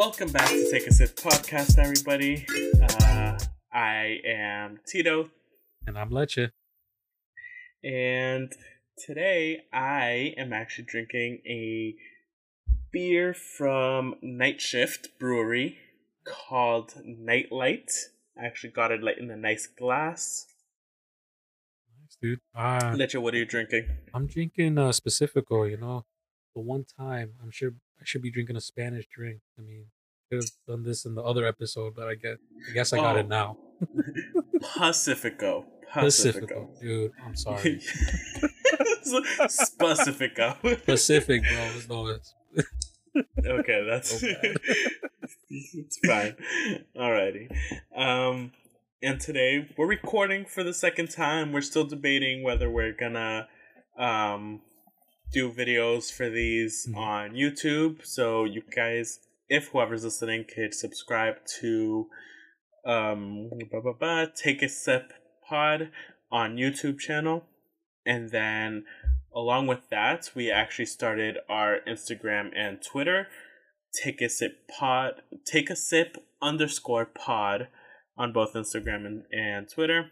Welcome back to Take a Sip podcast, everybody. Uh, I am Tito, And I'm Leche. and today I am actually drinking a beer from Night Shift Brewery called Nightlight. I actually got it like in a nice glass. Nice, dude. Uh, Leche, what are you drinking? I'm drinking uh, Pacifico, you know. The one time I'm sure I should be drinking a Spanish drink. I mean, could have done this in the other episode, but I get I guess I got Oh. it now. Pacifico. Pacifico. Dude, I'm sorry. Pacifico. Pacific, bro. No, it's okay, that's bad. it's fine. Alrighty. Um and today we're recording for the second time. We're still debating whether we're gonna um do videos for these Mhm. on YouTube. So you guys if whoever's listening could subscribe to um blah, blah, blah, take a sip pod on YouTube channel. And then along with that, we actually started our Instagram and Twitter. Take a sip pod, take a sip underscore pod on both Instagram and, and Twitter.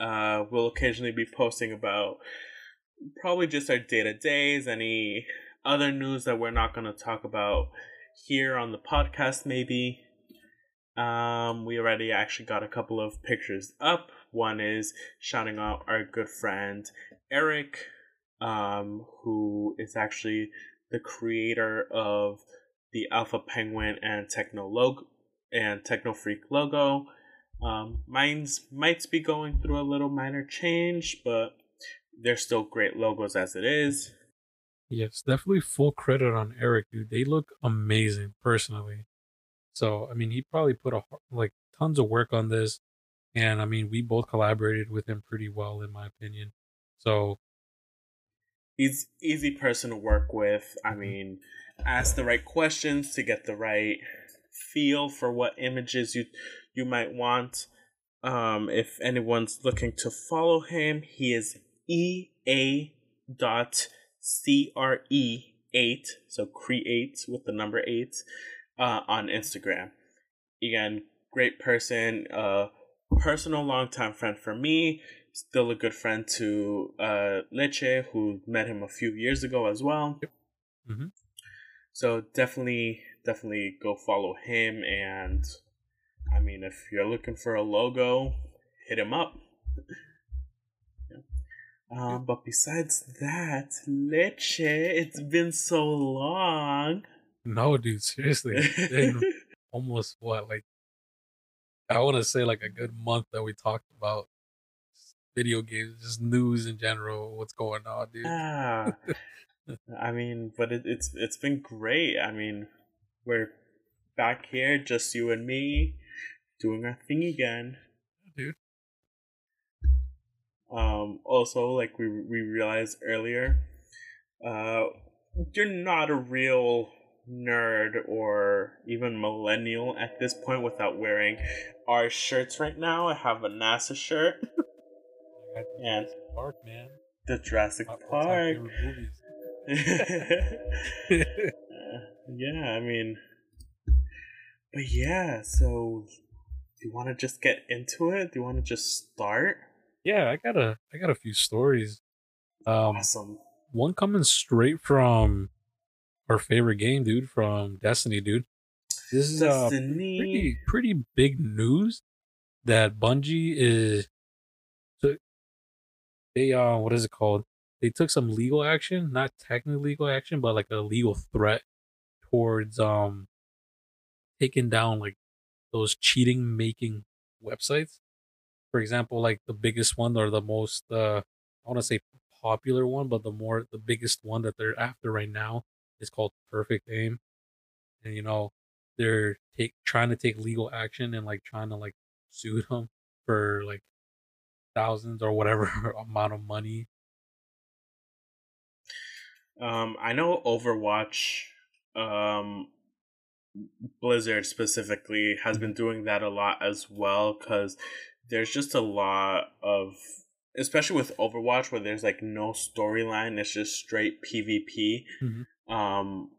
Uh, we'll occasionally be posting about probably just our day to days, any other news that we're not going to talk about here on the podcast, maybe. Um, we already actually got a couple of pictures up. One is shouting out our good friend Eric, um, who is actually the creator of the Alpha Penguin and Techno logo and Techno Freak logo. Um, mine's might be going through a little minor change, but they're still great logos as it is. yes, definitely full credit on Eric, dude. They look amazing, personally. So I mean, he probably put a like tons of work on this, and I mean, we both collaborated with him pretty well, in my opinion. So He's easy person to work with. I mean, ask the right questions to get the right feel for what images you you might want. Um, if anyone's looking to follow him, he is e a dot c r e eight, so create with the number eight, uh, on Instagram. Again, great person, uh, personal longtime friend for me still a good friend to uh, Leche, who met him a few years ago as well. Mhm. So definitely, definitely go follow him. And I mean, if you're looking for a logo, hit him up. Um, but besides that, Leche, it's been so long. no, dude, seriously, it's been almost what like I want to say like a good month that we talked about video games, just news in general, what's going on, dude. Ah, I mean, but it, it's it's been great. I mean, we're back here, just you and me, doing our thing again. Um, also, like we we realized earlier, uh, you're not a real nerd or even millennial at this point without wearing our shirts right now. I have a NASA shirt, and Park, man. the Jurassic Park. yeah, I mean, but yeah. So, do you want to just get into it? Do you want to just start? Yeah, I got a I got a few stories. Um, awesome. one coming straight from our favorite game, dude, from Destiny, dude. This is uh, pretty pretty big news that Bungie is so they uh what is it called? They took some legal action, not technically legal action, but like a legal threat towards um taking down like those cheating making websites. For example, like the biggest one or the most uh I want to say popular one, but the more the biggest one that they're after right now is called Perfect Aim. And you know, they're take trying to take legal action and like trying to like sue them for like thousands or whatever amount of money. Um, I know Overwatch, um, Blizzard specifically has been doing that a lot as well because there's just a lot of, especially with Overwatch, where there's like no storyline, it's just straight PvP. Mhm. Um,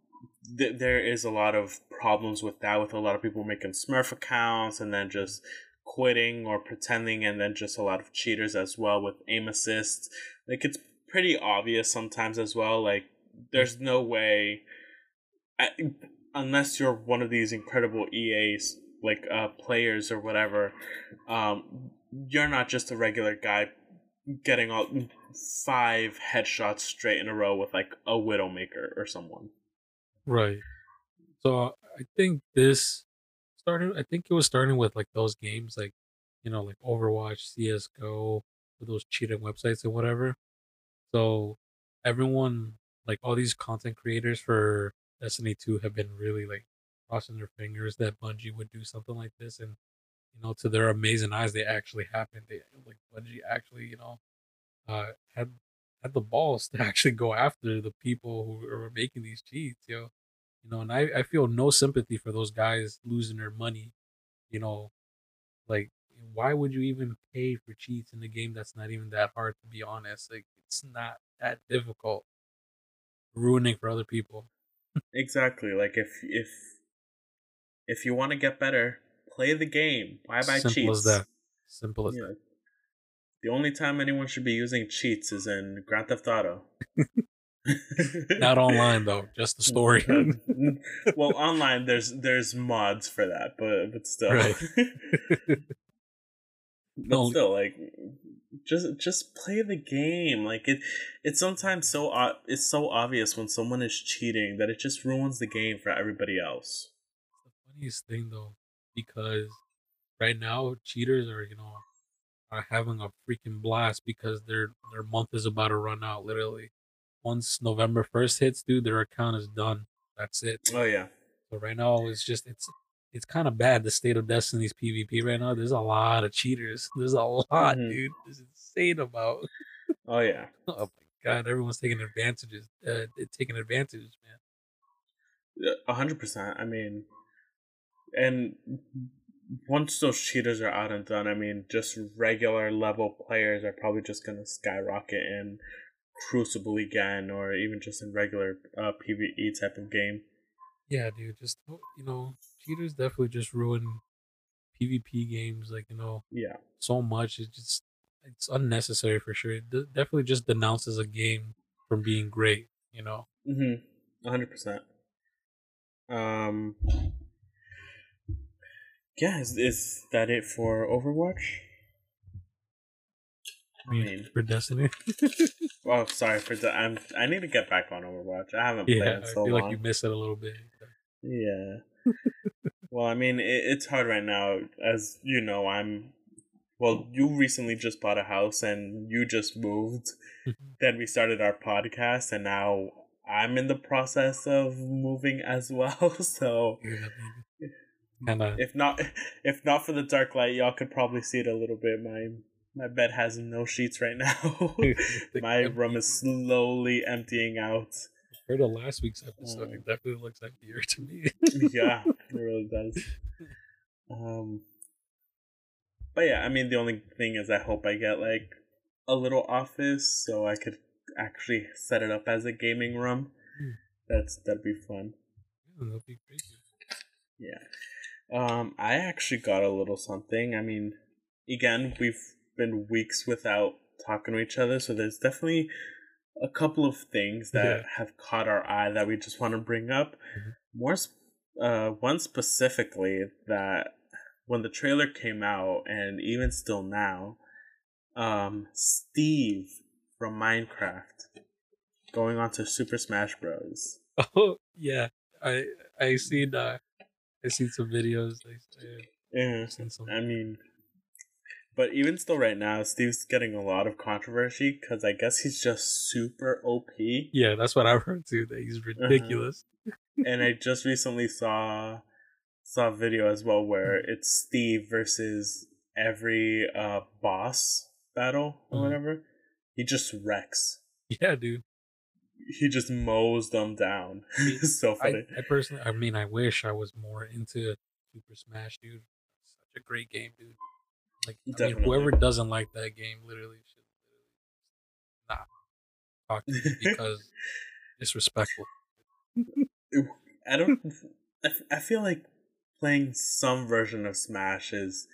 th- there is a lot of problems with that, with a lot of people making Smurf accounts and then just quitting or pretending, and then just a lot of cheaters as well with aim assists. Like it's pretty obvious sometimes as well. Like there's no way, I, unless you're one of these incredible EAs like uh players or whatever, um, you're not just a regular guy getting all five headshots straight in a row with like a Widowmaker or someone. Right. So I think this started. I think it was starting with like those games, like you know, like Overwatch, CS:GO, those cheating websites and whatever. So everyone, like all these content creators for Destiny Two, have been really like crossing their fingers that Bungie would do something like this, and you know, to their amazing eyes, they actually happened. They like Bungie actually, you know, uh, had had the balls to actually go after the people who are making these cheats, yo. You know, and I, I feel no sympathy for those guys losing their money. You know, like why would you even pay for cheats in a game that's not even that hard to be honest? Like it's not that difficult. Ruining for other people. exactly. Like if if if you want to get better, play the game. Why buy Simple cheats? as that. Simple as that. The only time anyone should be using cheats is in Grand Theft Auto. Not online though, just the story. well, online there's there's mods for that, but but still, Right. but No. still, like just just play the game. Like it, it's sometimes so it's so obvious when someone is cheating that it just ruins the game for everybody else. Funniest thing though, because right now cheaters are, you know, are having a freaking blast because their their month is about to run out. Literally, once November first hits, dude, their account is done. That's it. Oh yeah, So right now, it's just it's it's kind of bad the state of Destiny's PvP right now. There's a lot of cheaters. There's a lot, Mhm. dude. It's insane about. oh yeah. Oh my god, everyone's taking advantages. Uh, taking advantage, man. A hundred percent. I mean, and once those cheaters are out and done, I mean, just regular level players are probably just gonna skyrocket in Crucible again, or even just in regular uh, PVE type of game. Yeah, dude. Just you know, cheaters definitely just ruin PvP games. Like you know, Yeah, so much. It's just it's unnecessary for sure. It definitely just denounces a game from being great. You know. mm-hmm, a hundred percent. Um, yeah, is, is that it for Overwatch? I mean, for Destiny. Oh, sorry for the. I'm. I need to get back on Overwatch. I haven't played yeah, in I feel long. like you miss it a little bit. Yeah. well, I mean, it, it's hard right now. As you know, I'm. Well, you recently just bought a house and you just moved. Mm-hmm. then we started our podcast, and now I'm in the process of moving as well. So, Kind of. if not, if not for the dark light, y'all could probably see it a little bit. My my bed has no sheets right now. my room is slowly emptying out. Heard of last week's episode. Mm. It definitely looks emptier to me. yeah, it really does. Um, but yeah, I mean, the only thing is, I hope I get like a little office so I could actually set it up as a gaming room. Hmm. That's that'd be fun. Yeah, that'd be great. Yeah. Um, I actually got a little something. I mean, again, we've been weeks without talking to each other, so there's definitely a couple of things that Yeah. have caught our eye that we just want to bring up. Mhm. More, uh, one specifically that when the trailer came out, and even still now, um, Steve from Minecraft going on to Super Smash Bros. Oh yeah, I I seen uh I seen some videos. I, Yeah. I've. I mean, but even still, right now, Steve's getting a lot of controversy because I guess he's just super OP. Yeah, that's what I've heard too. That he's ridiculous. and I just recently saw saw a video as well where it's Steve versus every uh boss battle or Mhm. whatever. He just wrecks. Yeah, dude. He just mows them down. it's so I, funny. I personally, I mean, I wish I was more into Super Smash, dude. Such a great game, dude. Like, I mean, whoever doesn't like that game literally should literally not talk to me because disrespectful. I don't. I, I feel like playing some version of Smash is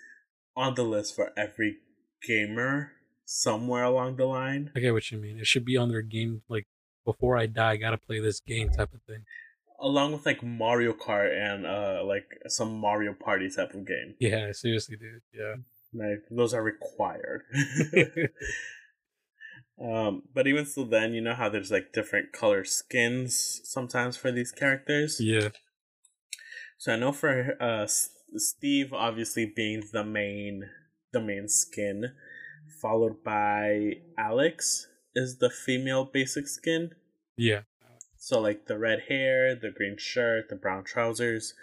on the list for every gamer somewhere along the line. I get what you mean. It should be on their game like before I die, I gotta play this game type of thing. Along with like Mario Kart and uh like some Mario Party type of game. Yeah, seriously, dude. Yeah. Like those are required. um, but even still, then you know how there's like different color skins sometimes for these characters. Yeah. So I know for uh Steve obviously being the main the main skin, followed by Alex is the female basic skin. Yeah. So like the red hair, the green shirt, the brown trousers.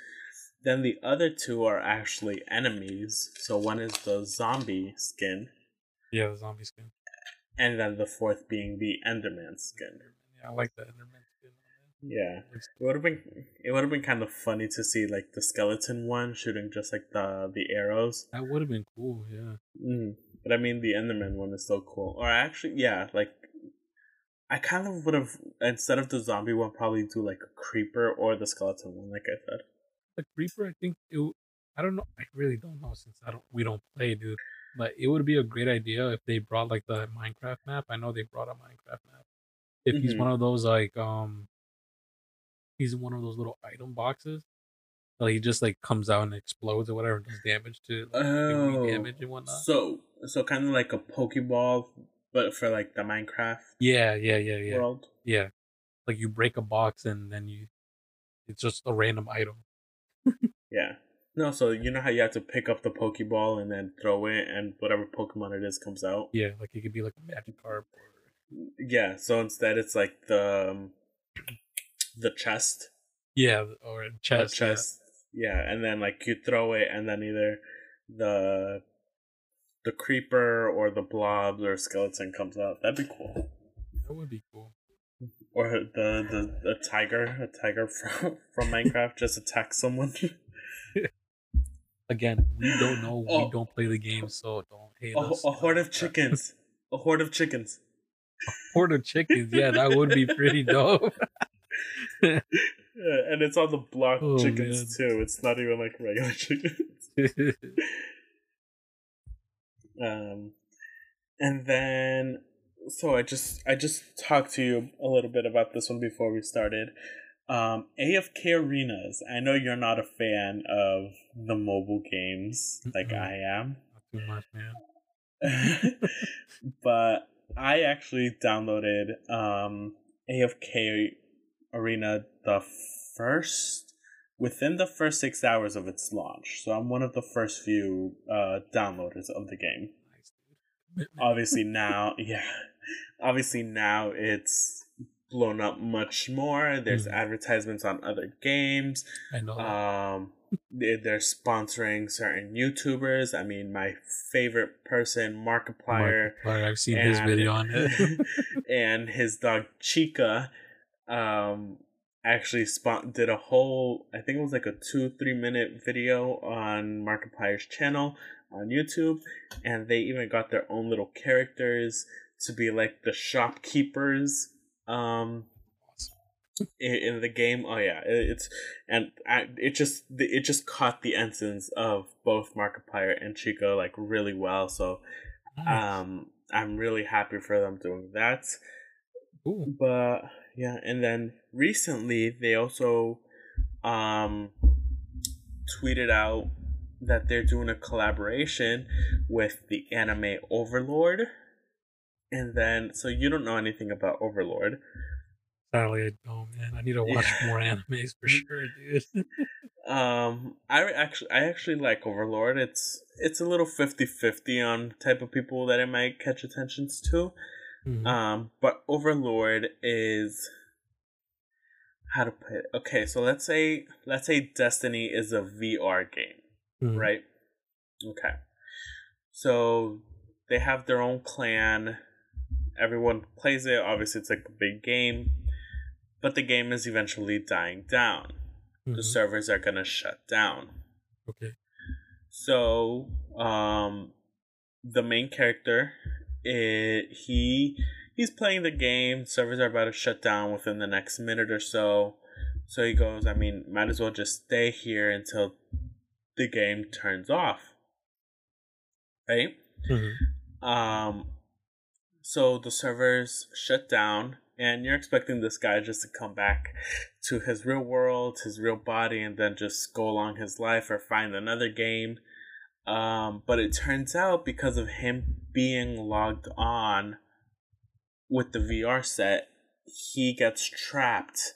Then the other two are actually enemies. So one is the zombie skin. Yeah, the zombie skin. And then the fourth being the Enderman skin. Yeah, I like the Enderman skin. Yeah, it would have been it would have been kind of funny to see like the skeleton one shooting just like the the arrows. That would have been cool. Yeah. Mm. But I mean, the Enderman one is still cool. Or actually, yeah, like I kind of would have instead of the zombie one, probably do like a creeper or the skeleton one, like I said. The creeper, I think it. I don't know. I really don't know since I don't. We don't play, dude. But it would be a great idea if they brought like the Minecraft map. I know they brought a Minecraft map. If mm-hmm. he's one of those like um, he's one of those little item boxes. Like he just like comes out and explodes or whatever, does damage to like, oh, damage and whatnot. So so kind of like a Pokeball, but for like the Minecraft. Yeah, yeah, yeah, yeah. World. Yeah, like you break a box and then you, it's just a random item. yeah. No, so you know how you have to pick up the Pokeball and then throw it, and whatever Pokemon it is comes out. Yeah, like it could be like a Magikarp. Or... Yeah. So instead, it's like the um, the chest. Yeah, or chest. chest. Yeah. yeah, and then like you throw it, and then either the the creeper or the blobs or skeleton comes out. That'd be cool. That would be cool. Or the the, the tiger, a tiger from from Minecraft just attacks someone. Again, we don't know. Oh. We don't play the game, so don't hate a, us. A horde of chickens. a horde of chickens. A horde of chickens. Yeah, that would be pretty dope. yeah, and it's on the block oh, chickens man. too. It's not even like regular chickens. Um, and then, so I just I just talked to you a little bit about this one before we started. Um, AFK arenas. I know you're not a fan of the mobile games like mm-hmm. I am. Not too much, man. but I actually downloaded um, AFK Arena the first within the first six hours of its launch. So I'm one of the first few uh, downloaders of the game. Obviously now, yeah, obviously now it's blown up much more. There's mm. advertisements on other games. I know. Um, they're sponsoring certain YouTubers. I mean, my favorite person, Markiplier. Markiplier I've seen and, his video on it. and his dog Chica. Um, actually spot did a whole I think it was like a two three minute video on Markiplier's channel on YouTube, and they even got their own little characters to be like the shopkeepers um in, in the game. Oh yeah, it's and I, it just it just caught the essence of both Markiplier and Chico like really well. So um I'm really happy for them doing that. Ooh. But yeah, and then recently they also um tweeted out that they're doing a collaboration with the anime Overlord. And then so you don't know anything about Overlord. Sadly, I don't, man. I need to watch yeah. more animes for sure, dude. um, I actually, I actually like Overlord. It's it's a little 50-50 on type of people that it might catch attentions to. Mm-hmm. Um, but Overlord is how to put it. Okay, so let's say let's say Destiny is a VR game, mm-hmm. right? Okay, so they have their own clan. Everyone plays it. Obviously, it's like a big game, but the game is eventually dying down. Mm-hmm. The servers are gonna shut down. Okay. So, um, the main character it, he he's playing the game. Servers are about to shut down within the next minute or so. So he goes, I mean, might as well just stay here until the game turns off. Right? Mhm. Um so the servers shut down and you're expecting this guy just to come back to his real world, his real body, and then just go along his life or find another game. Um, but it turns out because of him being logged on with the VR set, he gets trapped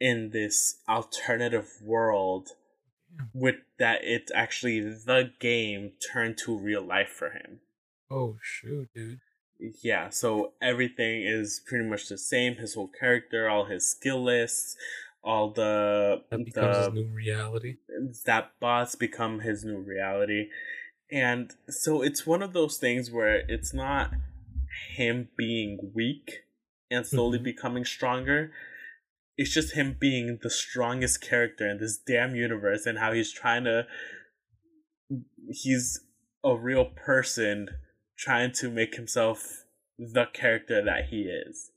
in this alternative world with that it's actually the game turned to real life for him. Oh shoot, dude. Yeah, so everything is pretty much the same. His whole character, all his skill lists, all the That becomes the his new reality. that bots become his new reality. And so it's one of those things where it's not him being weak and slowly Mhm. becoming stronger. It's just him being the strongest character in this damn universe and how he's trying to he's a real person trying to make himself the character that he is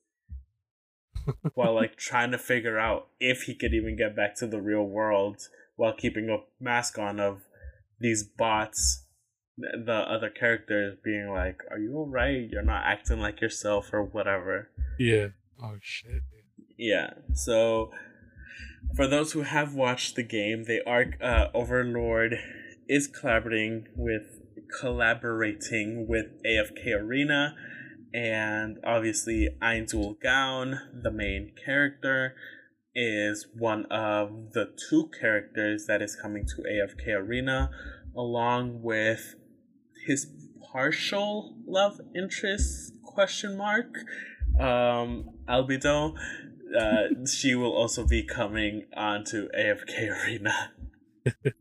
while like trying to figure out if he could even get back to the real world while keeping a mask on of these bots the other characters being like are you all right you're not acting like yourself or whatever Yeah. Oh shit. Yeah so for those who have watched the game they are uh, overlord is collaborating with collaborating with afk arena and obviously Ainz Ooal Gown, the main character, is one of the two characters that is coming to AFK Arena, along with his partial love interest question mark, um, Albedo. Uh, she will also be coming onto AFK Arena.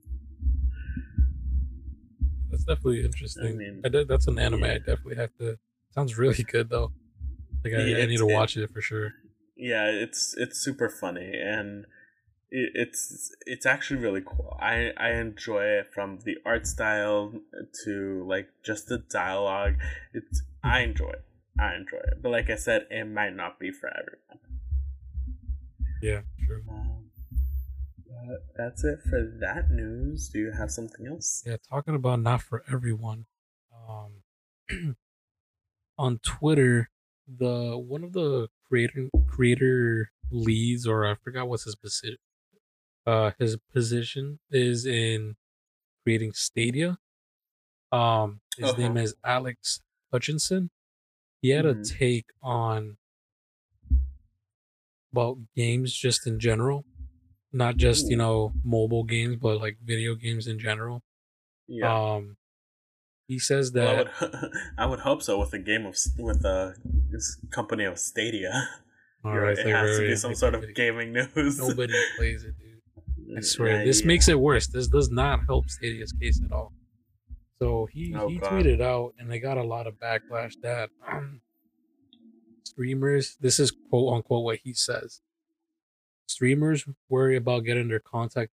That's definitely interesting. I mean, I did, that's an anime. yeah. I definitely have to. Sounds really good though. Like I, Yeah, I need to watch it for sure. yeah it's it's super funny and it, it's it's actually really cool i i enjoy it from the art style to like just the dialogue it's i enjoy it i enjoy it but like i said it might not be for everyone Yeah, true. um, that's it for that news do you have something else Yeah, talking about not for everyone. Um, on Twitter, the one of the creator creator leads, or I forgot what's his position. Uh, his position is in creating Stadia. Um, his name Uh-huh. is Alex Hutchinson. He had a Mhm. take on about games just in general, not just you know mobile games, but like video games in general. yeah Um, he says well, I that. would I would hope so with a game of with a this company of Stadia. all right, it has to be some sort of gaming news. Nobody plays it, dude. I swear, Yeah, this yeah. makes it worse. This does not help Stadia's case at all. So he Oh, he God. tweeted out, and they got a lot of backlash that um, streamers. This is quote unquote what he says. Streamers worry about getting their contact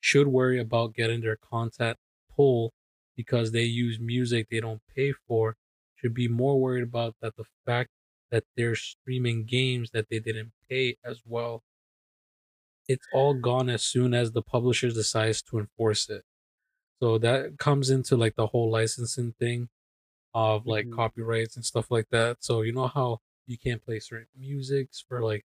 should worry about getting their content pulled because they use music they don't pay for. Should be more worried about that the fact that they're streaming games that they didn't pay as well it's all gone as soon as the publisher decides to enforce it. So that comes into like the whole licensing thing of like Mhm. copyrights and stuff like that. So you know how you can't play certain musics for like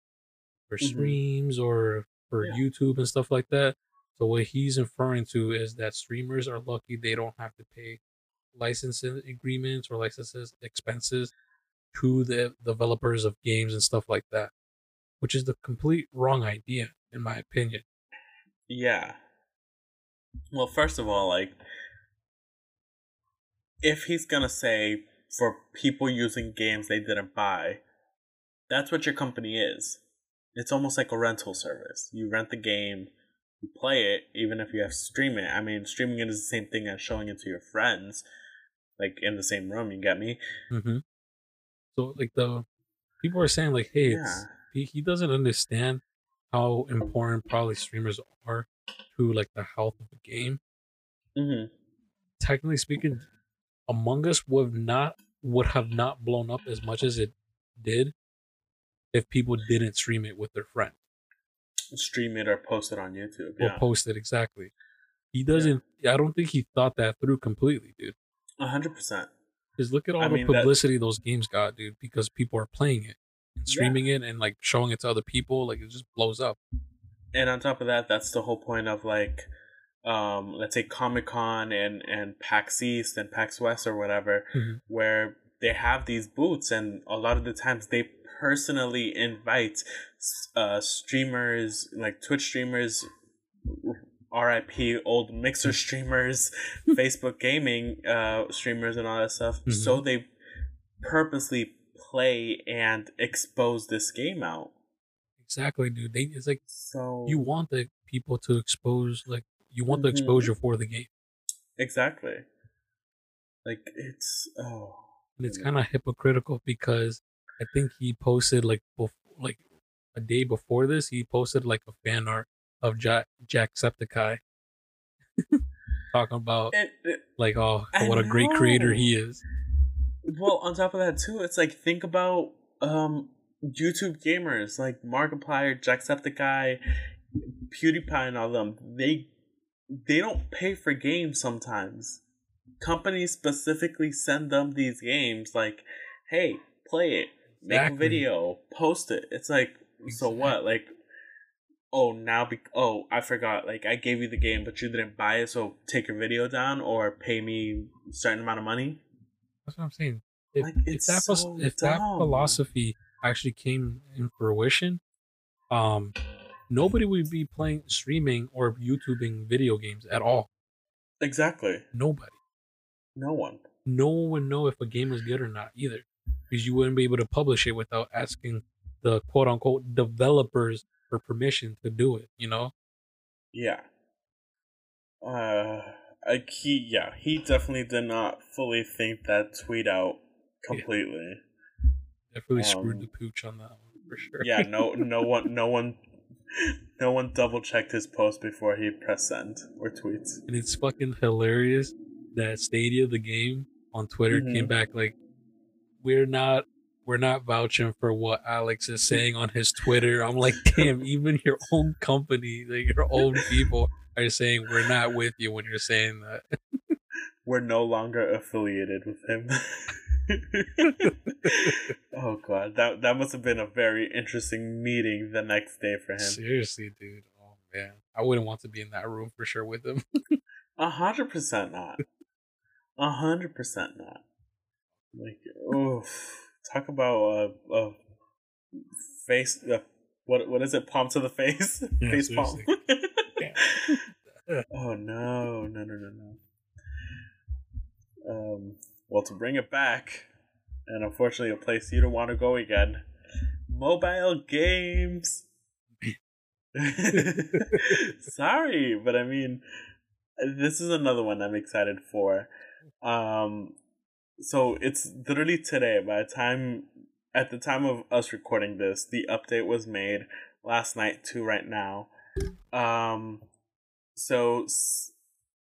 for Mhm. streams or for Yeah. YouTube and stuff like that. So what he's inferring to is that streamers are lucky they don't have to pay licensing agreements or licenses expenses to the developers of games and stuff like that, which is the complete wrong idea in my opinion. Yeah. Well, first of all, like, if he's gonna say for people using games they didn't buy, that's what your company is. It's almost like a rental service. You rent the game, you play it, even if you have to stream it. I mean, streaming it is the same thing as showing it to your friends, like in the same room. You get me? Mm-hmm. So like the people are saying like, hey, Yeah. he he doesn't understand how important probably streamers are to like the health of the game. Mm-hmm. Technically speaking, Among Us would not would have not blown up as much as it did if people didn't stream it with their friend. Stream it or post it on YouTube. or Yeah, post it exactly. He doesn't. I don't think he thought that through completely, dude. a hundred percent. Because look at all I the mean, that- publicity those games got, dude. Because people are playing it and Yeah. streaming it and like showing it to other people, like it just blows up. And on top of that, that's the whole point of like, um, let's say Comic Con and and PAX East and PAX West or whatever, Mhm. where they have these booths, and a lot of the times they personally invite uh, streamers like Twitch streamers, RIP old Mixer streamers, Facebook gaming uh, streamers, and all that stuff. Mhm. So they purposely play and expose this game out. Exactly, dude. They it's like So you want the people to expose, like you want the Mhm. exposure for the game, Exactly. Like it's oh and it's kind of hypocritical because I think he posted like bef- like a day before this, he posted like a fan art of Jack Jacksepticeye talking about it, it- like oh I what a great creator he is. well on top of that too, it's like think about um YouTube gamers like Markiplier, Jacksepticeye, PewDiePie and all them. They they don't pay for games sometimes. Companies specifically send them these games like, hey, play it, make Exactly. a video, post it. It's like so what? Like oh now be oh I forgot like I gave you the game but you didn't buy it so take your video down or pay me a certain amount of money. That's what I'm saying. If, Like, if that was so if that philosophy actually came in fruition, um, nobody would be playing streaming or YouTubing video games at all. Exactly. Nobody. No one. No one would know if a game is good or not either, because you wouldn't be able to publish it without asking the quote unquote developers for permission to do it. You know. Yeah. Uh, I, he yeah he definitely did not fully think that tweet out completely. Definitely screwed Um, the pooch on that one for sure. Yeah, no no one no one no one double checked his post before he pressed send or tweets. and it's fucking hilarious that Stadia, the game on Twitter, came Mhm. back like, "We're not, we're not vouching for what Alex is saying on his Twitter." I'm like, damn, even your own company, like your own people, are saying we're not with you when you're saying that. We're no longer affiliated with him. oh god, that that must have been a very interesting meeting the next day for him. Seriously, dude. Oh man, I wouldn't want to be in that room for sure with him. A hundred percent not. A hundred percent not. Like, oh, Talk about a, a face. Uh, what what is it? Palm to the face. Yeah, face palm. Yeah. oh no no no no no. Um. Well, to bring it back, and unfortunately, a place you don't want to go again. Mobile games. Sorry, but I mean, this is another one I'm excited for. Um, so it's literally today. By the time, at the time of us recording this, the update was made last night to right now. Um, so s-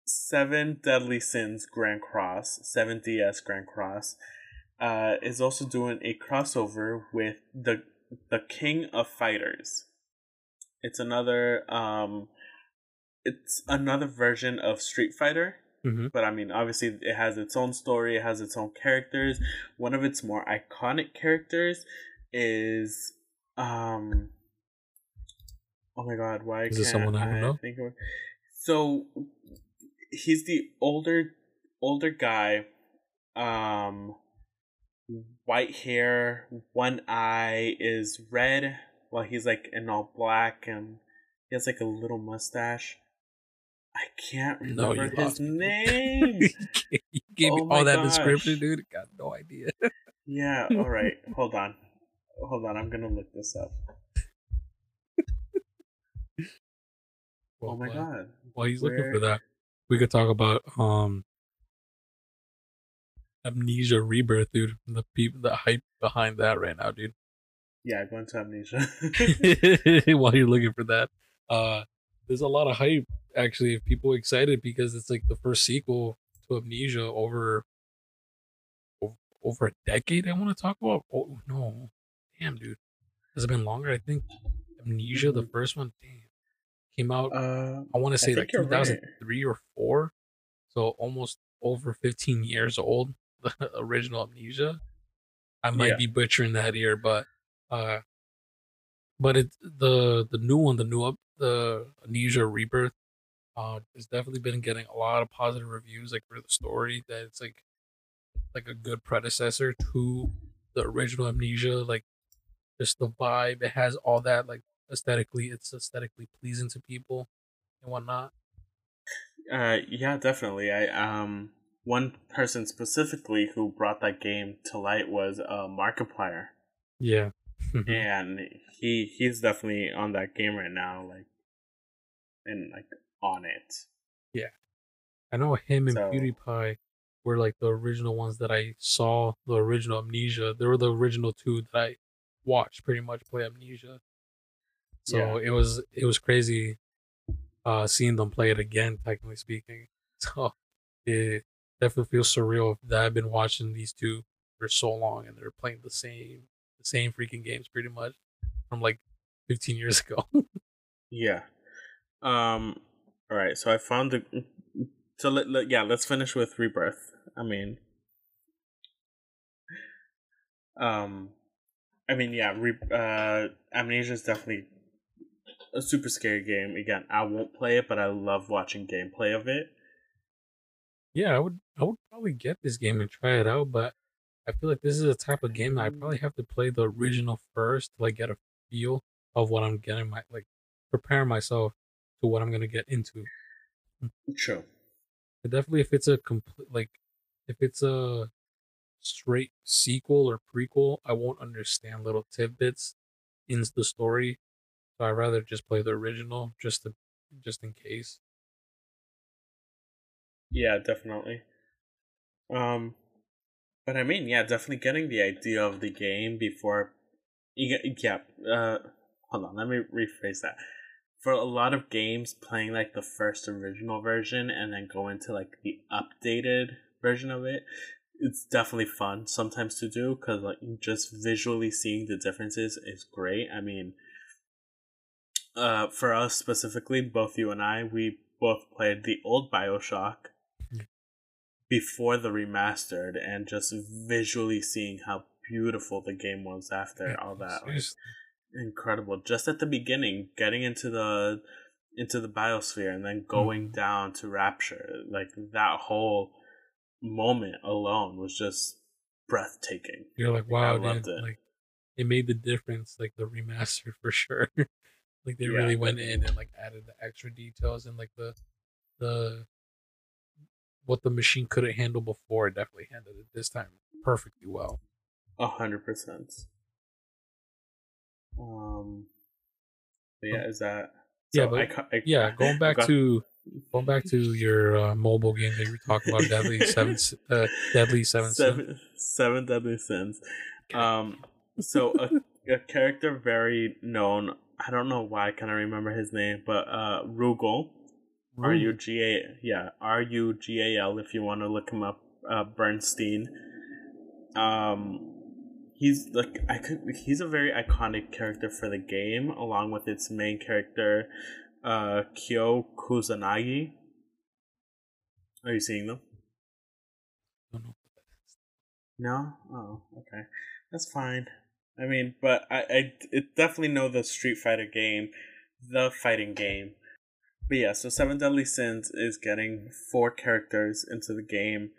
Seven Deadly Sins Grand Cross, Seven DS Grand Cross, uh, is also doing a crossover with the the King of Fighters. It's another um, it's another version of Street Fighter. Mhm. But I mean, obviously, it has its own story. It has its own characters. One of its more iconic characters is um. Oh my God! Why Is it someone I don't know? think of? So, he's the older, older guy. Um, white hair, one eye is red, while he's like in all black, and he has like a little mustache. I can't No, remember you his name. you gave me Oh my all that gosh. description, dude. Got no idea. yeah, all right. Hold on. Hold on, I'm gonna look this up. Oh my Well, god. While he's looking for that, we could talk about um Amnesia Rebirth, dude. The people, the hype behind that right now, dude. Yeah, going to amnesia. While you're looking for that, uh, there's a lot of hype actually. People excited because it's like the first sequel to Amnesia over over a decade. I want to talk about. Oh no, damn, dude, has it been longer? I think Amnesia, the Mhm. first one, damn, came out. Uh, I want to say like think you're right. 2003 or four, so almost over 15 years old. The original Amnesia. I might Yeah. be butchering that here, but uh, but it the the new one, the new up the Amnesia Rebirth, uh, has definitely been getting a lot of positive reviews. Like for the story, that it's like like a good predecessor to the original Amnesia. Like just the vibe, it has all that like aesthetically, it's aesthetically pleasing to people and whatnot. Uh, yeah, definitely. I um, one person specifically who brought that game to light was uh, Markiplier, Yeah. and he he's definitely on that game right now, like, and like on it. Yeah, I know him and So- PewDiePie were like the original ones that I saw. The original Amnesia. They were the original two that I watched pretty much play Amnesia. So Yeah. it was it was crazy uh seeing them play it again, technically speaking. So it definitely feels surreal that I've been watching these two for so long and they're playing the same the same freaking games pretty much from like 15 years ago. Yeah. Um. All right. So I found the. So let, let yeah. Let's finish with rebirth. I mean. Um, I mean yeah. Re, uh, Amnesia is definitely a super scary game. Again, I won't play it, but I love watching gameplay of it. Yeah, I would I would probably get this game and try it out, but I feel like this is a type of game that I probably have to play the original first to like get a feel of what I'm getting my like prepare myself to what I'm gonna get into. True. But definitely if it's a complete like if it's a straight sequel or prequel, I won't understand little tidbits in the story. So I'd rather just play the original just to just in case. Yeah, definitely. Um, but I mean, yeah, definitely getting the idea of the game before. You get, yeah. Uh, hold on. Let me rephrase that. For a lot of games, playing like the first original version and then go into like the updated version of it, it's definitely fun sometimes to do because like just visually seeing the differences is great. I mean, uh, for us specifically, both you and I, we both played the old Bioshock Yeah. before the remastered, and just visually seeing how beautiful the game was after Yeah, all that, like. Incredible. Just at the beginning, getting into the into the biosphere and then going Mhm. down to Rapture, like that whole moment alone was just breathtaking. You're like, Like, wow, I loved dude, it. like it made the difference, like the remaster for sure. like they Yeah, really went in and like added the extra details and like the the what the machine couldn't handle before it definitely handled it this time perfectly well. A hundred percent. Um. yeah, is that? Yeah, but- I I- Yeah, going back got- to going back to your uh, mobile game that you were talking about, Deadly Seven, uh, Deadly Seven, Sins. seven, seven deadly sins. Um, so a, a character very known. I don't know why I cannot remember his name, but uh, Rugal. R U G A yeah R U G A L if you want to look him up. Uh, Bernstein. Um, he's like I could. He's a very iconic character for the game, along with its main character, uh, Kyo Kusanagi. Are you seeing them? No? Oh, okay. That's fine. I mean, but I, I it definitely know the Street Fighter game, the fighting game. But yeah, so Seven Deadly Sins is getting four characters into the game.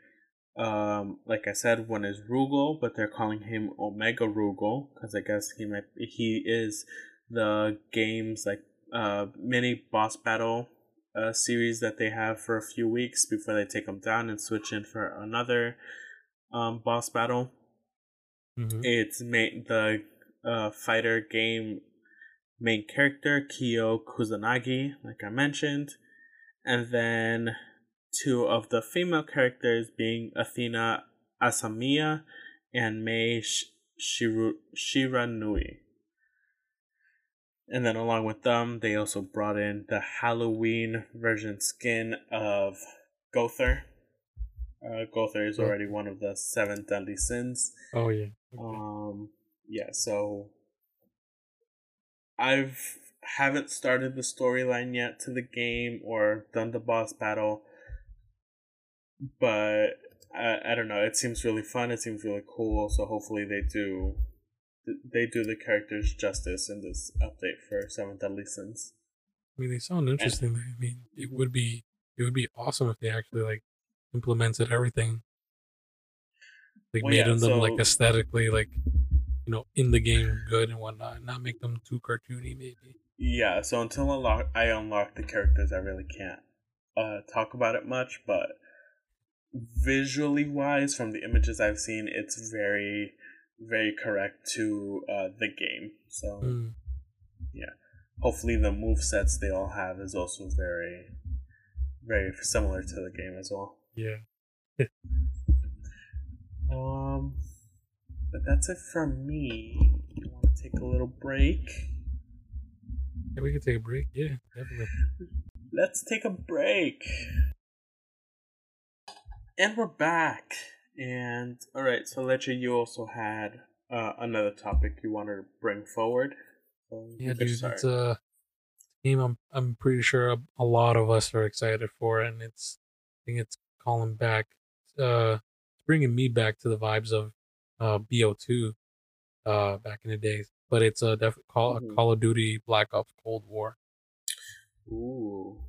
Um, like I said, one is Rugal, but they're calling him Omega Rugal because I guess he might he is the game's like uh mini boss battle uh series that they have for a few weeks before they take him down and switch in for another um boss battle. Mhm. It's made the uh, fighter game main character Kyo Kusanagi, like I mentioned, and then two of the female characters being Athena Asamiya and Mei Shiru- Shiranui. And then along with them, they also brought in the Halloween version skin of Gowther. Uh, Gowther is already one of the seven deadly sins. Oh yeah. Okay. Um, yeah, so I've haven't started the storyline yet to the game or done the boss battle, but I, I don't know. It seems really fun. It seems really cool. So hopefully they do they do the characters justice in this update for Seven Deadly Sins. I mean, they sound interesting. I mean, it would be it would be awesome if they actually like implemented everything, like Well, made yeah, them so- like aesthetically like you know in the game good and whatnot, not make them too cartoony maybe. Yeah, so until I unlock, I unlock the characters, I really can't uh, talk about it much. But visually wise, from the images I've seen, it's very, very correct to uh, the game. So Mm. hopefully, the move sets they all have is also very, very similar to the game as well. Yeah. Um, but that's it from me. You want to take a little break? Yeah, we could take a break. Yeah, definitely. Let's take a break. And we're back. And alright, so Leche, you also had uh, another topic you wanted to bring forward. So Yeah, dude, start. it's a game I'm I'm pretty sure a, a lot of us are excited for, and it's I think it's calling back, uh, it's bringing me back to the vibes of uh BO2, uh, back in the days. But it's a def- call Mhm. a Call of Duty Black Ops Cold War. Ooh.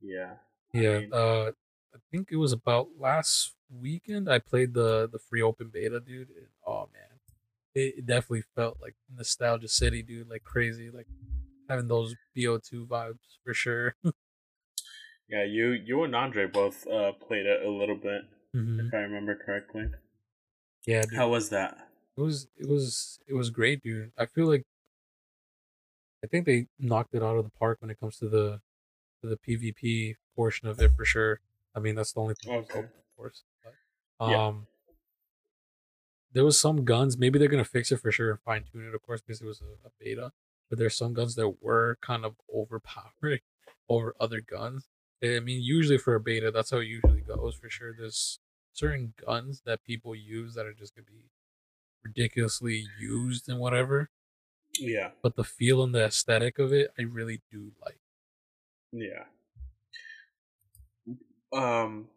Yeah. I Yeah, mean- uh, I think it was about last weekend. I played the the free open beta, dude. And, oh man, it, it definitely felt like nostalgia city, dude. Like crazy, like having those BO2 vibes for sure. Yeah, you you and Andre both uh, played it a little bit, Mhm. if I remember correctly. Yeah, dude. How was that? it was it was it was great, dude. I feel like I think they knocked it out of the park when it comes to the to the PvP portion of it for sure. I mean, that's the only thing, Okay. open, of course. But, Yeah. um, there was some guns. Maybe they're gonna fix it for sure and fine tune it, of course, because it was a, a beta. But there's some guns that were kind of overpowering over other guns. I mean, usually for a beta, that's how it usually goes for sure. There's certain guns that people use that are just gonna be ridiculously used and whatever. Yeah. But the feel and the aesthetic of it, I really do like. Yeah. Um.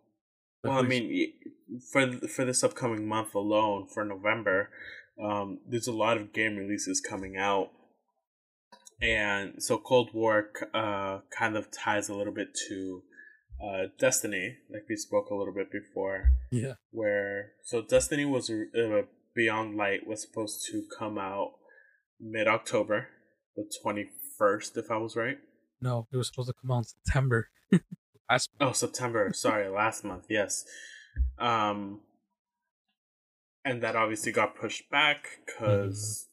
Well, I mean, for for this upcoming month alone, for November, um, there's a lot of game releases coming out, and so Cold War uh kind of ties a little bit to uh Destiny, like we spoke a little bit before, yeah, where so Destiny was uh, Beyond Light was supposed to come out mid October, the twenty first, if I was right. no, it was supposed to come out in September. Last Oh, September. Sorry, last month. Yes. Um, and that obviously got pushed back because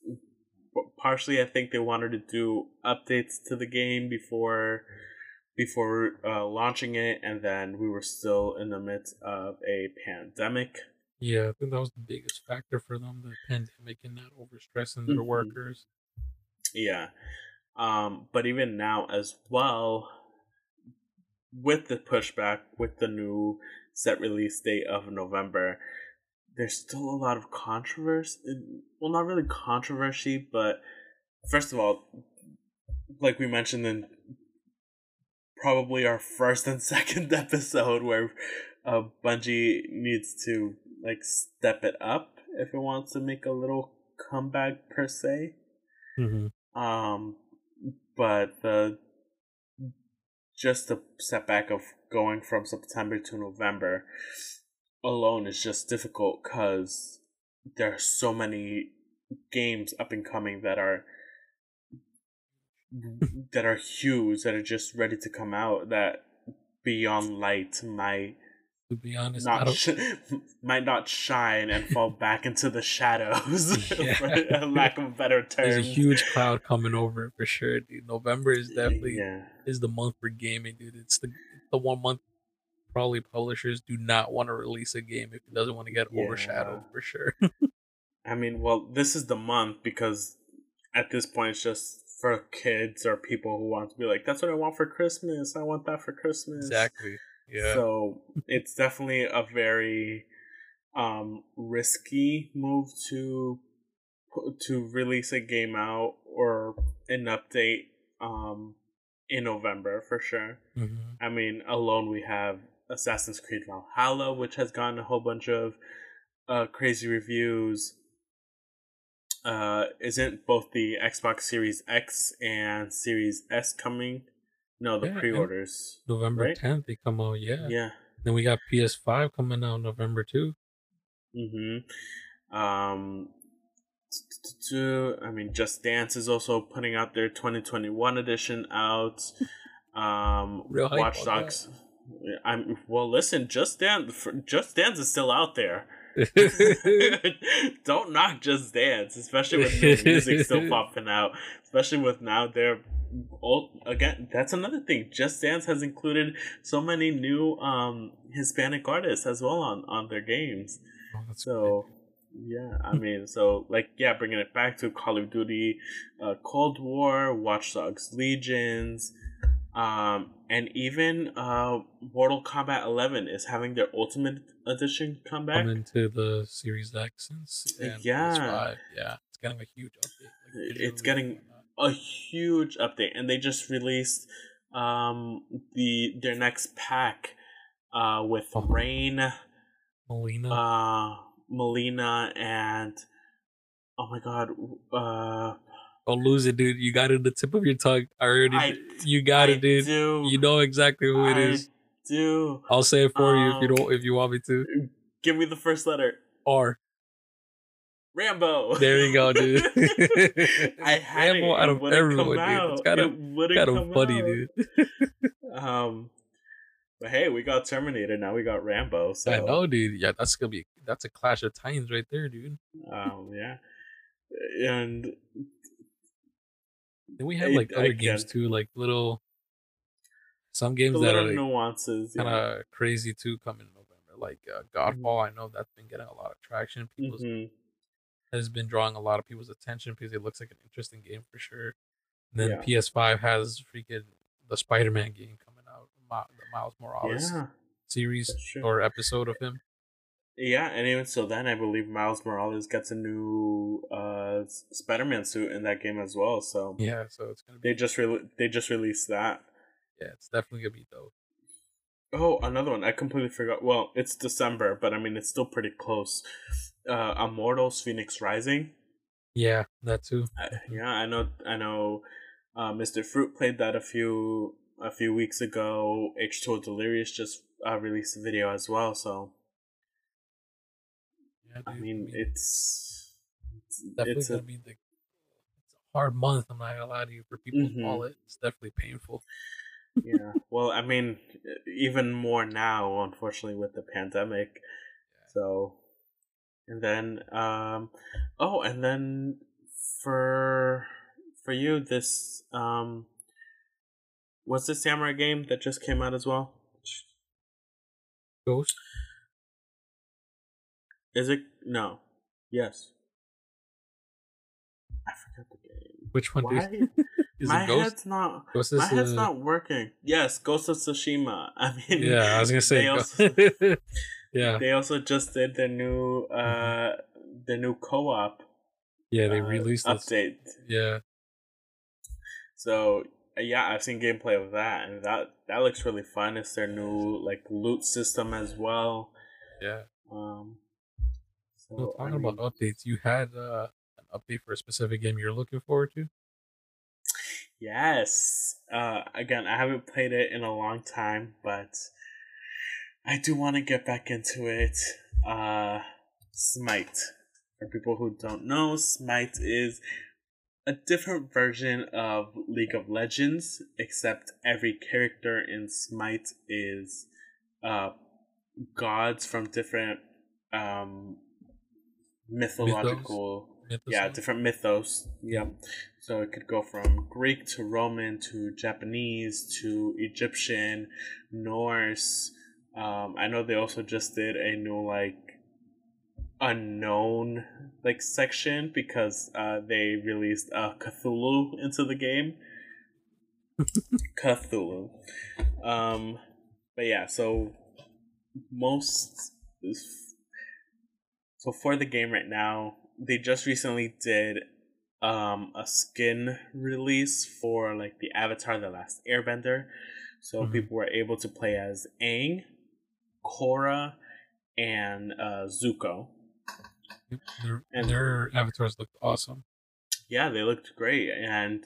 partially I think they wanted to do updates to the game before before uh, launching it, and then we were still in the midst of a pandemic. Yeah, I think that was the biggest factor for them, the pandemic and not overstressing their Mhm. workers. Yeah. Um, but even now as well, with the pushback, with the new set release date of November, there's still a lot of controversy. Well, not really controversy, but first of all, like we mentioned in probably our first and second episode, where uh, Bungie needs to like step it up if it wants to make a little comeback per se. Mm-hmm. Um, but the just the setback of going from September to November alone is just difficult because there are so many games up and coming that are that are huge that are just ready to come out that Beyond Light might To be honest, not sh- might not shine and fall back into the shadows Yeah. for lack of a better term. there's a huge cloud coming over it for sure, dude. November is definitely yeah. is the month for gaming, dude. It's the the one month probably publishers do not want to release a game if it doesn't want to get Yeah. overshadowed for sure. I mean, well, this is the month because at this point it's just for kids or people who want to be like, that's what I want for Christmas. I want that for Christmas. exactly. Yeah. So it's definitely a very um risky move to to release a game out or an update um in November for sure. Mhm. I mean, alone we have Assassin's Creed Valhalla, which has gotten a whole bunch of uh, crazy reviews. Uh, isn't both the Xbox Series X and Series S coming? No, the Yeah, pre-orders. November Right? 10th, they come out. Yeah. Yeah. Then we got PS5 coming out November 2. Mm-hmm. Um, I mean, Just Dance is also putting out their 2021 edition out. Um, Real Watch Dogs. I'm well. Listen, Just Dance. Just Dance is still out there. Don't knock Just Dance, especially with music still popping out. Especially with now they're old again. That's another thing. Just Dance has included so many new um Hispanic artists as well on on their games. Oh, So yeah, I mean, so like yeah, bringing it back to Call of Duty, uh, Cold War, Watch Dogs Legions, um, and even uh, Mortal Kombat 11 is having their Ultimate Edition come back. coming to the Series X and, and Yeah. PS5. Yeah. It's getting a huge update. It's getting-. A huge update and they just released um the their next pack uh with Oh. Rain Molina. uh Mileena and oh my god uh Don't lose it, dude. You got it at the tip of your tongue. I already. I- you got I it, dude. do You know exactly who it I is. do I'll say it for you if you Um, don't. If you want me to. give me the first letter R. Rambo There you go, dude. I had Rambo it, out of everyone, dude. It's kinda- it wouldn't Kind of funny, out. dude. um but hey we got Terminator now we got Rambo so I know, dude. Yeah, that's gonna be. That's a clash of titans right there, dude. Um, yeah, and Then we have like I other games too, like little. Some games that are like, nuances. kind yeah. of crazy too coming in November. Like uh, Godfall, I know that's been getting a lot of traction. People's Mhm. Has been drawing a lot of people's attention because it looks like an interesting game for sure. And then Yeah. PS5 has freaking the Spider-Man game coming out, the Miles Morales Yeah, series or episode of him. yeah, and even so, then I believe Miles Morales gets a new uh Spider-Man suit in that game as well. So Yeah, so it's gonna be they just re- they just released that. yeah, it's definitely gonna be dope. Oh, another one I completely forgot. Well, it's December, but I mean it's still pretty close. Uh, Immortals: Phoenix Rising. Yeah, that too. I, yeah, I know. I know. Uh, Mr. Fruit played that a few a few weeks ago. H two O Delirious just uh, released a video as well. So Yeah, I dude, mean, it's it's, definitely it's gonna a be the it's a hard month. I'm not gonna lie to you for people's Mhm. wallet. It's definitely painful. yeah. Well, I mean, even more now, unfortunately, with the pandemic. So, and then um, oh, and then for for you, this um, what's the samurai game that just came out as well? Ghost. Is it no? Yes. I forgot the game. Which one? Why? Dude? Is my it Ghost? head's not. Ghost My head's uh, not working. Yes, Ghost of Tsushima. I mean, Yeah, I was gonna say. Also, yeah, they also just did their new uh the new co-op yeah. They uh, released this. update. Yeah, So yeah, I've seen gameplay of that, and that that looks really fun. It's their new like loot system as well. yeah. Um, so, Well, I talking about updates, you had uh, an update for a specific game you're looking forward to. yes. Uh, again, I haven't played it in a long time, but I do want to get back into it. Uh, Smite. For people who don't know, Smite is a different version of League of Legends, except every character in Smite is uh, gods from different um, mythological yeah Mythos? different mythos yeah so it could go from greek to roman to japanese to egyptian norse um i know they also just did a new like unknown like section because uh they released uh cthulhu into the game. Cthulhu. Um but yeah so most so for the game right now they just recently did um a skin release for like the Avatar: The Last Airbender, so Mhm. people were able to play as Aang, Korra, and uh, Zuko. Their, And- their avatars looked awesome. Yeah, they looked great, and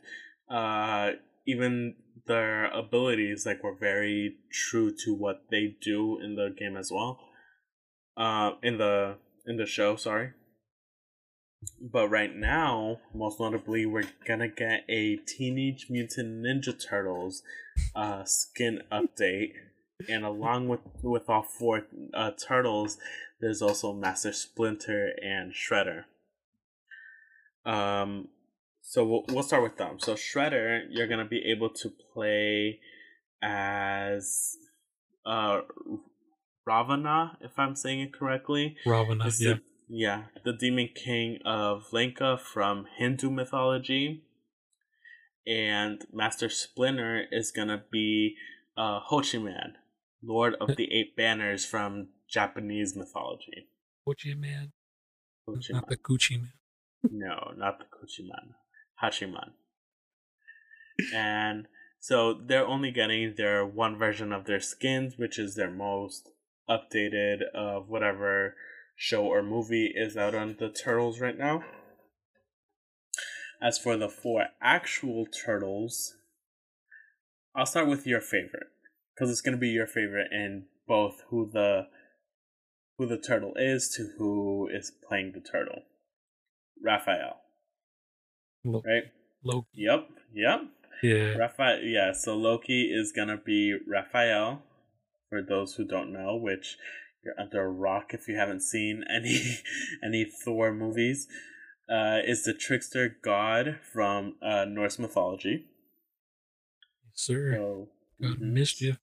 uh, even their abilities like were very true to what they do in the game as well. Uh, in the in the show, sorry. But right now, most notably, we're gonna get a Teenage Mutant Ninja Turtles uh, skin update, and along with with all four uh, turtles, there's also Master Splinter and Shredder. Um, so we'll, we'll start with them. So Shredder, you're gonna be able to play as uh Ravana, if I'm saying it correctly. Ravana, It's yeah. the, yeah, the demon king of Lanka from Hindu mythology. And Master Splinter is gonna be uh, Hochiman, Lord of the Eight Banners from Japanese mythology. Gucci man, Hochiman. not the Gucci man. No, not the Kuchiman. Hachiman. and so they're only getting their one version of their skins, which is their most updated of whatever show or movie is out on the turtles right now. As for the four actual turtles, I'll start with your favorite because it's going to be your favorite in both who the who the turtle is to who is playing the turtle. Raphael, Lo- right? Loki. Yep, yep. Yeah. Raphael, yeah. So Loki is gonna be Raphael. For those who don't know, which you're under a rock if you haven't seen any any Thor movies, uh, is the trickster god from uh, Norse mythology. Sir. So, God mhm. mischief.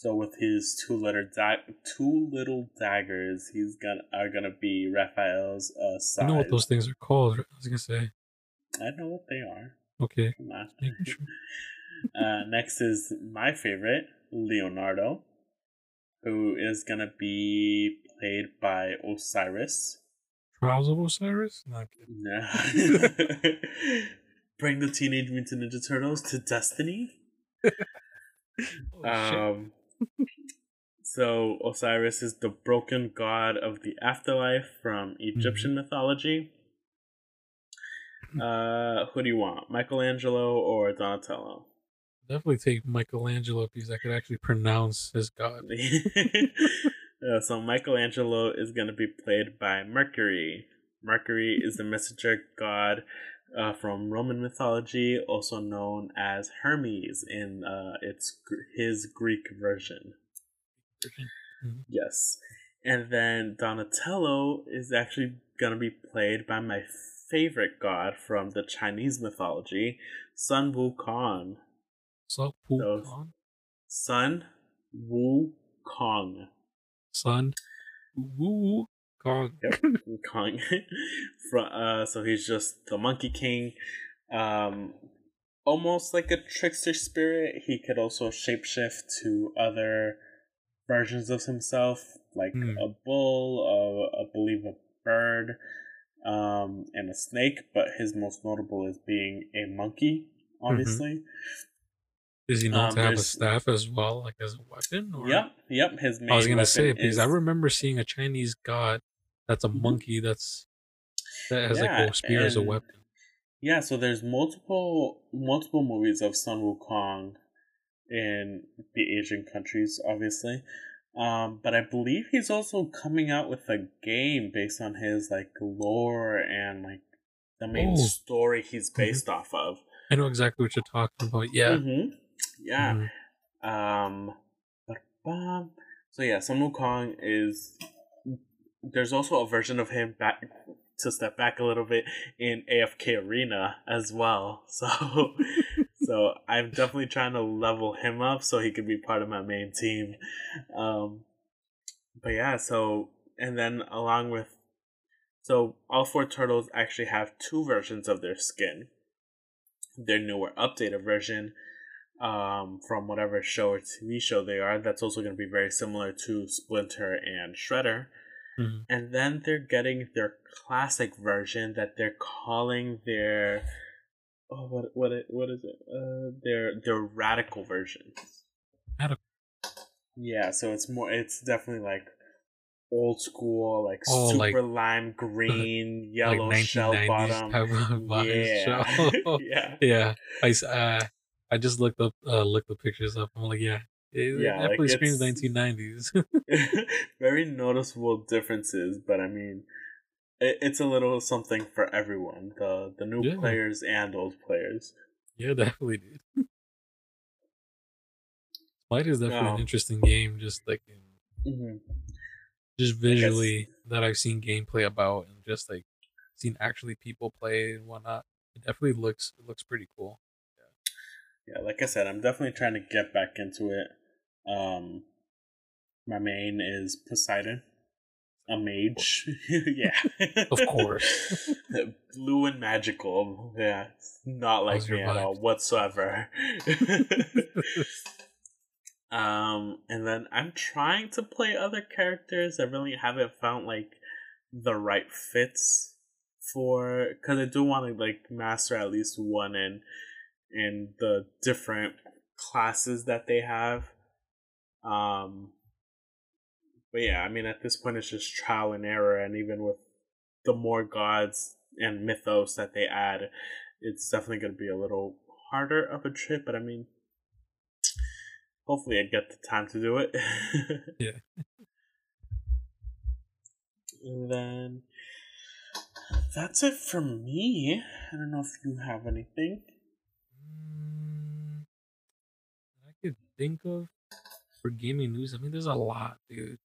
So with his two little da- two little daggers, he's gonna are gonna be Raphael's uh, I side. know what those things are called. I was gonna say. I know what they are. Okay. Uh, next is my favorite, Leonardo, who is gonna be played by Osiris. Trials of Osiris? Not kidding. No. Bring the Teenage Mutant Ninja Turtles to destiny. Oh. Um, so Osiris is the broken god of the afterlife from Egyptian mythology. Uh, who do you want, Michelangelo or Donatello? Definitely take Michelangelo because I could actually pronounce his god. Uh, so Michelangelo is going to be played by Mercury. Mercury is the messenger god uh, from Roman mythology, also known as Hermes in uh, its his Greek version. Mhm. Yes, and then Donatello is actually going to be played by my favorite god from the Chinese mythology, Sun Wukong. So, Pu Those- Kong? Sun Wukong. Son. Woo. Kong. Yep, Kong. From uh, so he's just the Monkey King, um, almost like a trickster spirit. He could also shapeshift to other versions of himself, like Hmm. a bull, uh, I believe a bird, um, and a snake. But his most notable is being a monkey. Obviously, Is he known Um, to have a staff as well, like as a weapon? Or? yep, yep. His main I was gonna say because is, I remember seeing a Chinese god that's a Mhm. monkey that's that has Yeah, like a spear as a weapon. Yeah, so there's multiple multiple movies of Sun Wukong in the Asian countries, obviously. Um, but I believe he's also coming out with a game based on his like lore and like the main Oh. story he's based off of. I know exactly what you're talking about. Yeah. hmm Yeah. Mhm. Um, so yeah, Sun Wukong is. There's also a version of him back to step back a little bit in AFK Arena as well. So, so I'm definitely trying to level him up so he can be part of my main team. Um, but yeah, so and then along with, so all four turtles actually have two versions of their skin. Their newer, updated version um, from whatever show or TV show they are. That's also going to be very similar to Splinter and Shredder. Mhm. and then they're getting their classic version that they're calling their oh what what it, what is it uh their their radical version. Radical. Yeah, so it's more it's definitely like old school like Oh, like- super lime green yellow like shell 1990s bottom. Yeah. yeah. yeah, I uh, I just looked up uh, looked the pictures up. I'm like, yeah, it Yeah, like, definitely screams it's- 1990s. very noticeable differences, but I mean, it, it's a little something for everyone the the new Yeah. players and old players. yeah, definitely, dude. Smite is definitely Um, an interesting game, just like in, hmm just visually that I've seen gameplay about, and just like seen actually people play and whatnot. It definitely looks it looks pretty cool. Yeah. Yeah, like I said, I'm definitely trying to get back into it. Um, my main is Poseidon, a mage. yeah, Of course. blue and magical. Yeah, not like me at all whatsoever. um, and then I'm trying to play other characters. I really haven't found like the right fits for because I do want to like master at least one in in the different classes that they have. Um, but yeah, I mean, at this point, it's just trial and error, and even with the more gods and mythos that they add, it's definitely going to be a little harder of a trip. But I mean, hopefully, I get the time to do it. Yeah. And then that's it from me. I don't know if you have anything. Mm, I could think of for gaming news. I mean, there's a lot, dude,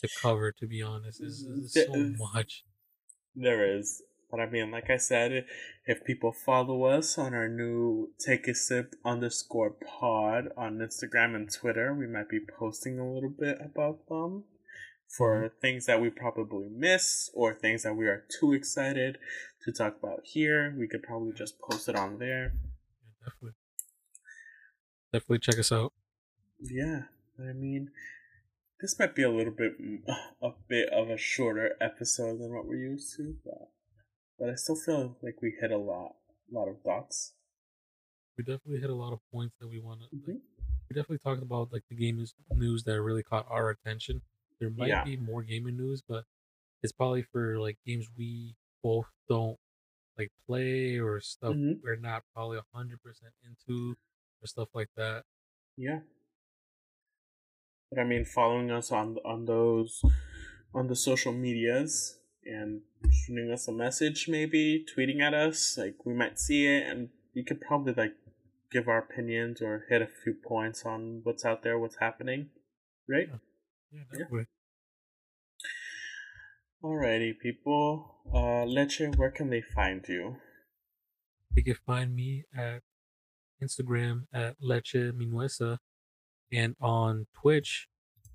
to cover. To be honest, there's, there's so much. There is. But I mean, like I said, if people follow us on our new Take a Sip underscore pod on Instagram and Twitter, we might be posting a little bit about them for mm-hmm. things that we probably miss or things that we are too excited to talk about here. We could probably just post it on there. Yeah, definitely, definitely check us out. Yeah, I mean, this might be a little bit a bit of a shorter episode than what we're used to, but but I still feel like we hit a lot, a lot of dots. We definitely hit a lot of points that we want to. Like, Mhm. we definitely talked about like the game news, that really caught our attention. There might Yeah. be more gaming news, but it's probably for like games we both don't like play or stuff Mhm. we're not probably hundred percent into or stuff like that. Yeah. But I mean, following us on on those on the social medias and shooting us a message, maybe tweeting at us, like we might see it, and you could probably like give our opinions or hit a few points on what's out there, what's happening, right? Yeah. Yeah, Yeah. Alrighty, people. Uh, Leche, where can they find you? They can find me at Instagram at Leche Minuesa and on Twitch,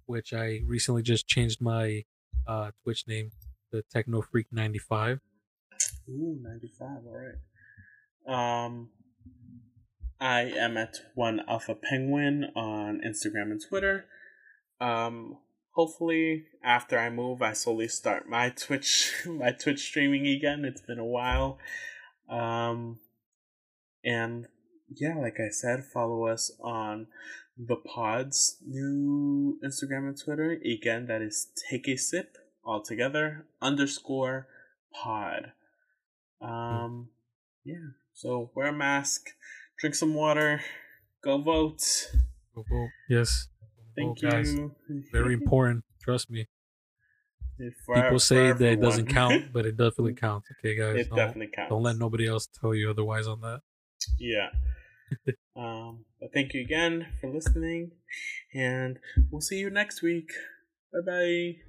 which I recently just changed my uh, Twitch name to Techno Freak 95. Ooh, 95, alright. Um, I am at one alpha penguin on Instagram and Twitter. Um, hopefully after I move, I slowly start my Twitch, my Twitch streaming again. It's been a while. Um, and yeah, like I said, follow us on the pod's new Instagram and Twitter. Again, that is take a sip all together underscore pod. Um, yeah. So wear a mask, drink some water, go vote. Go vote. Yes. Thank guys. you. Very important. Trust me. For- People say that it doesn't count, but it definitely counts. Okay, guys. it don't, definitely counts. don't let nobody else tell you otherwise on that. Yeah. Um, but thank you again for listening, and we'll see you next week. Bye bye.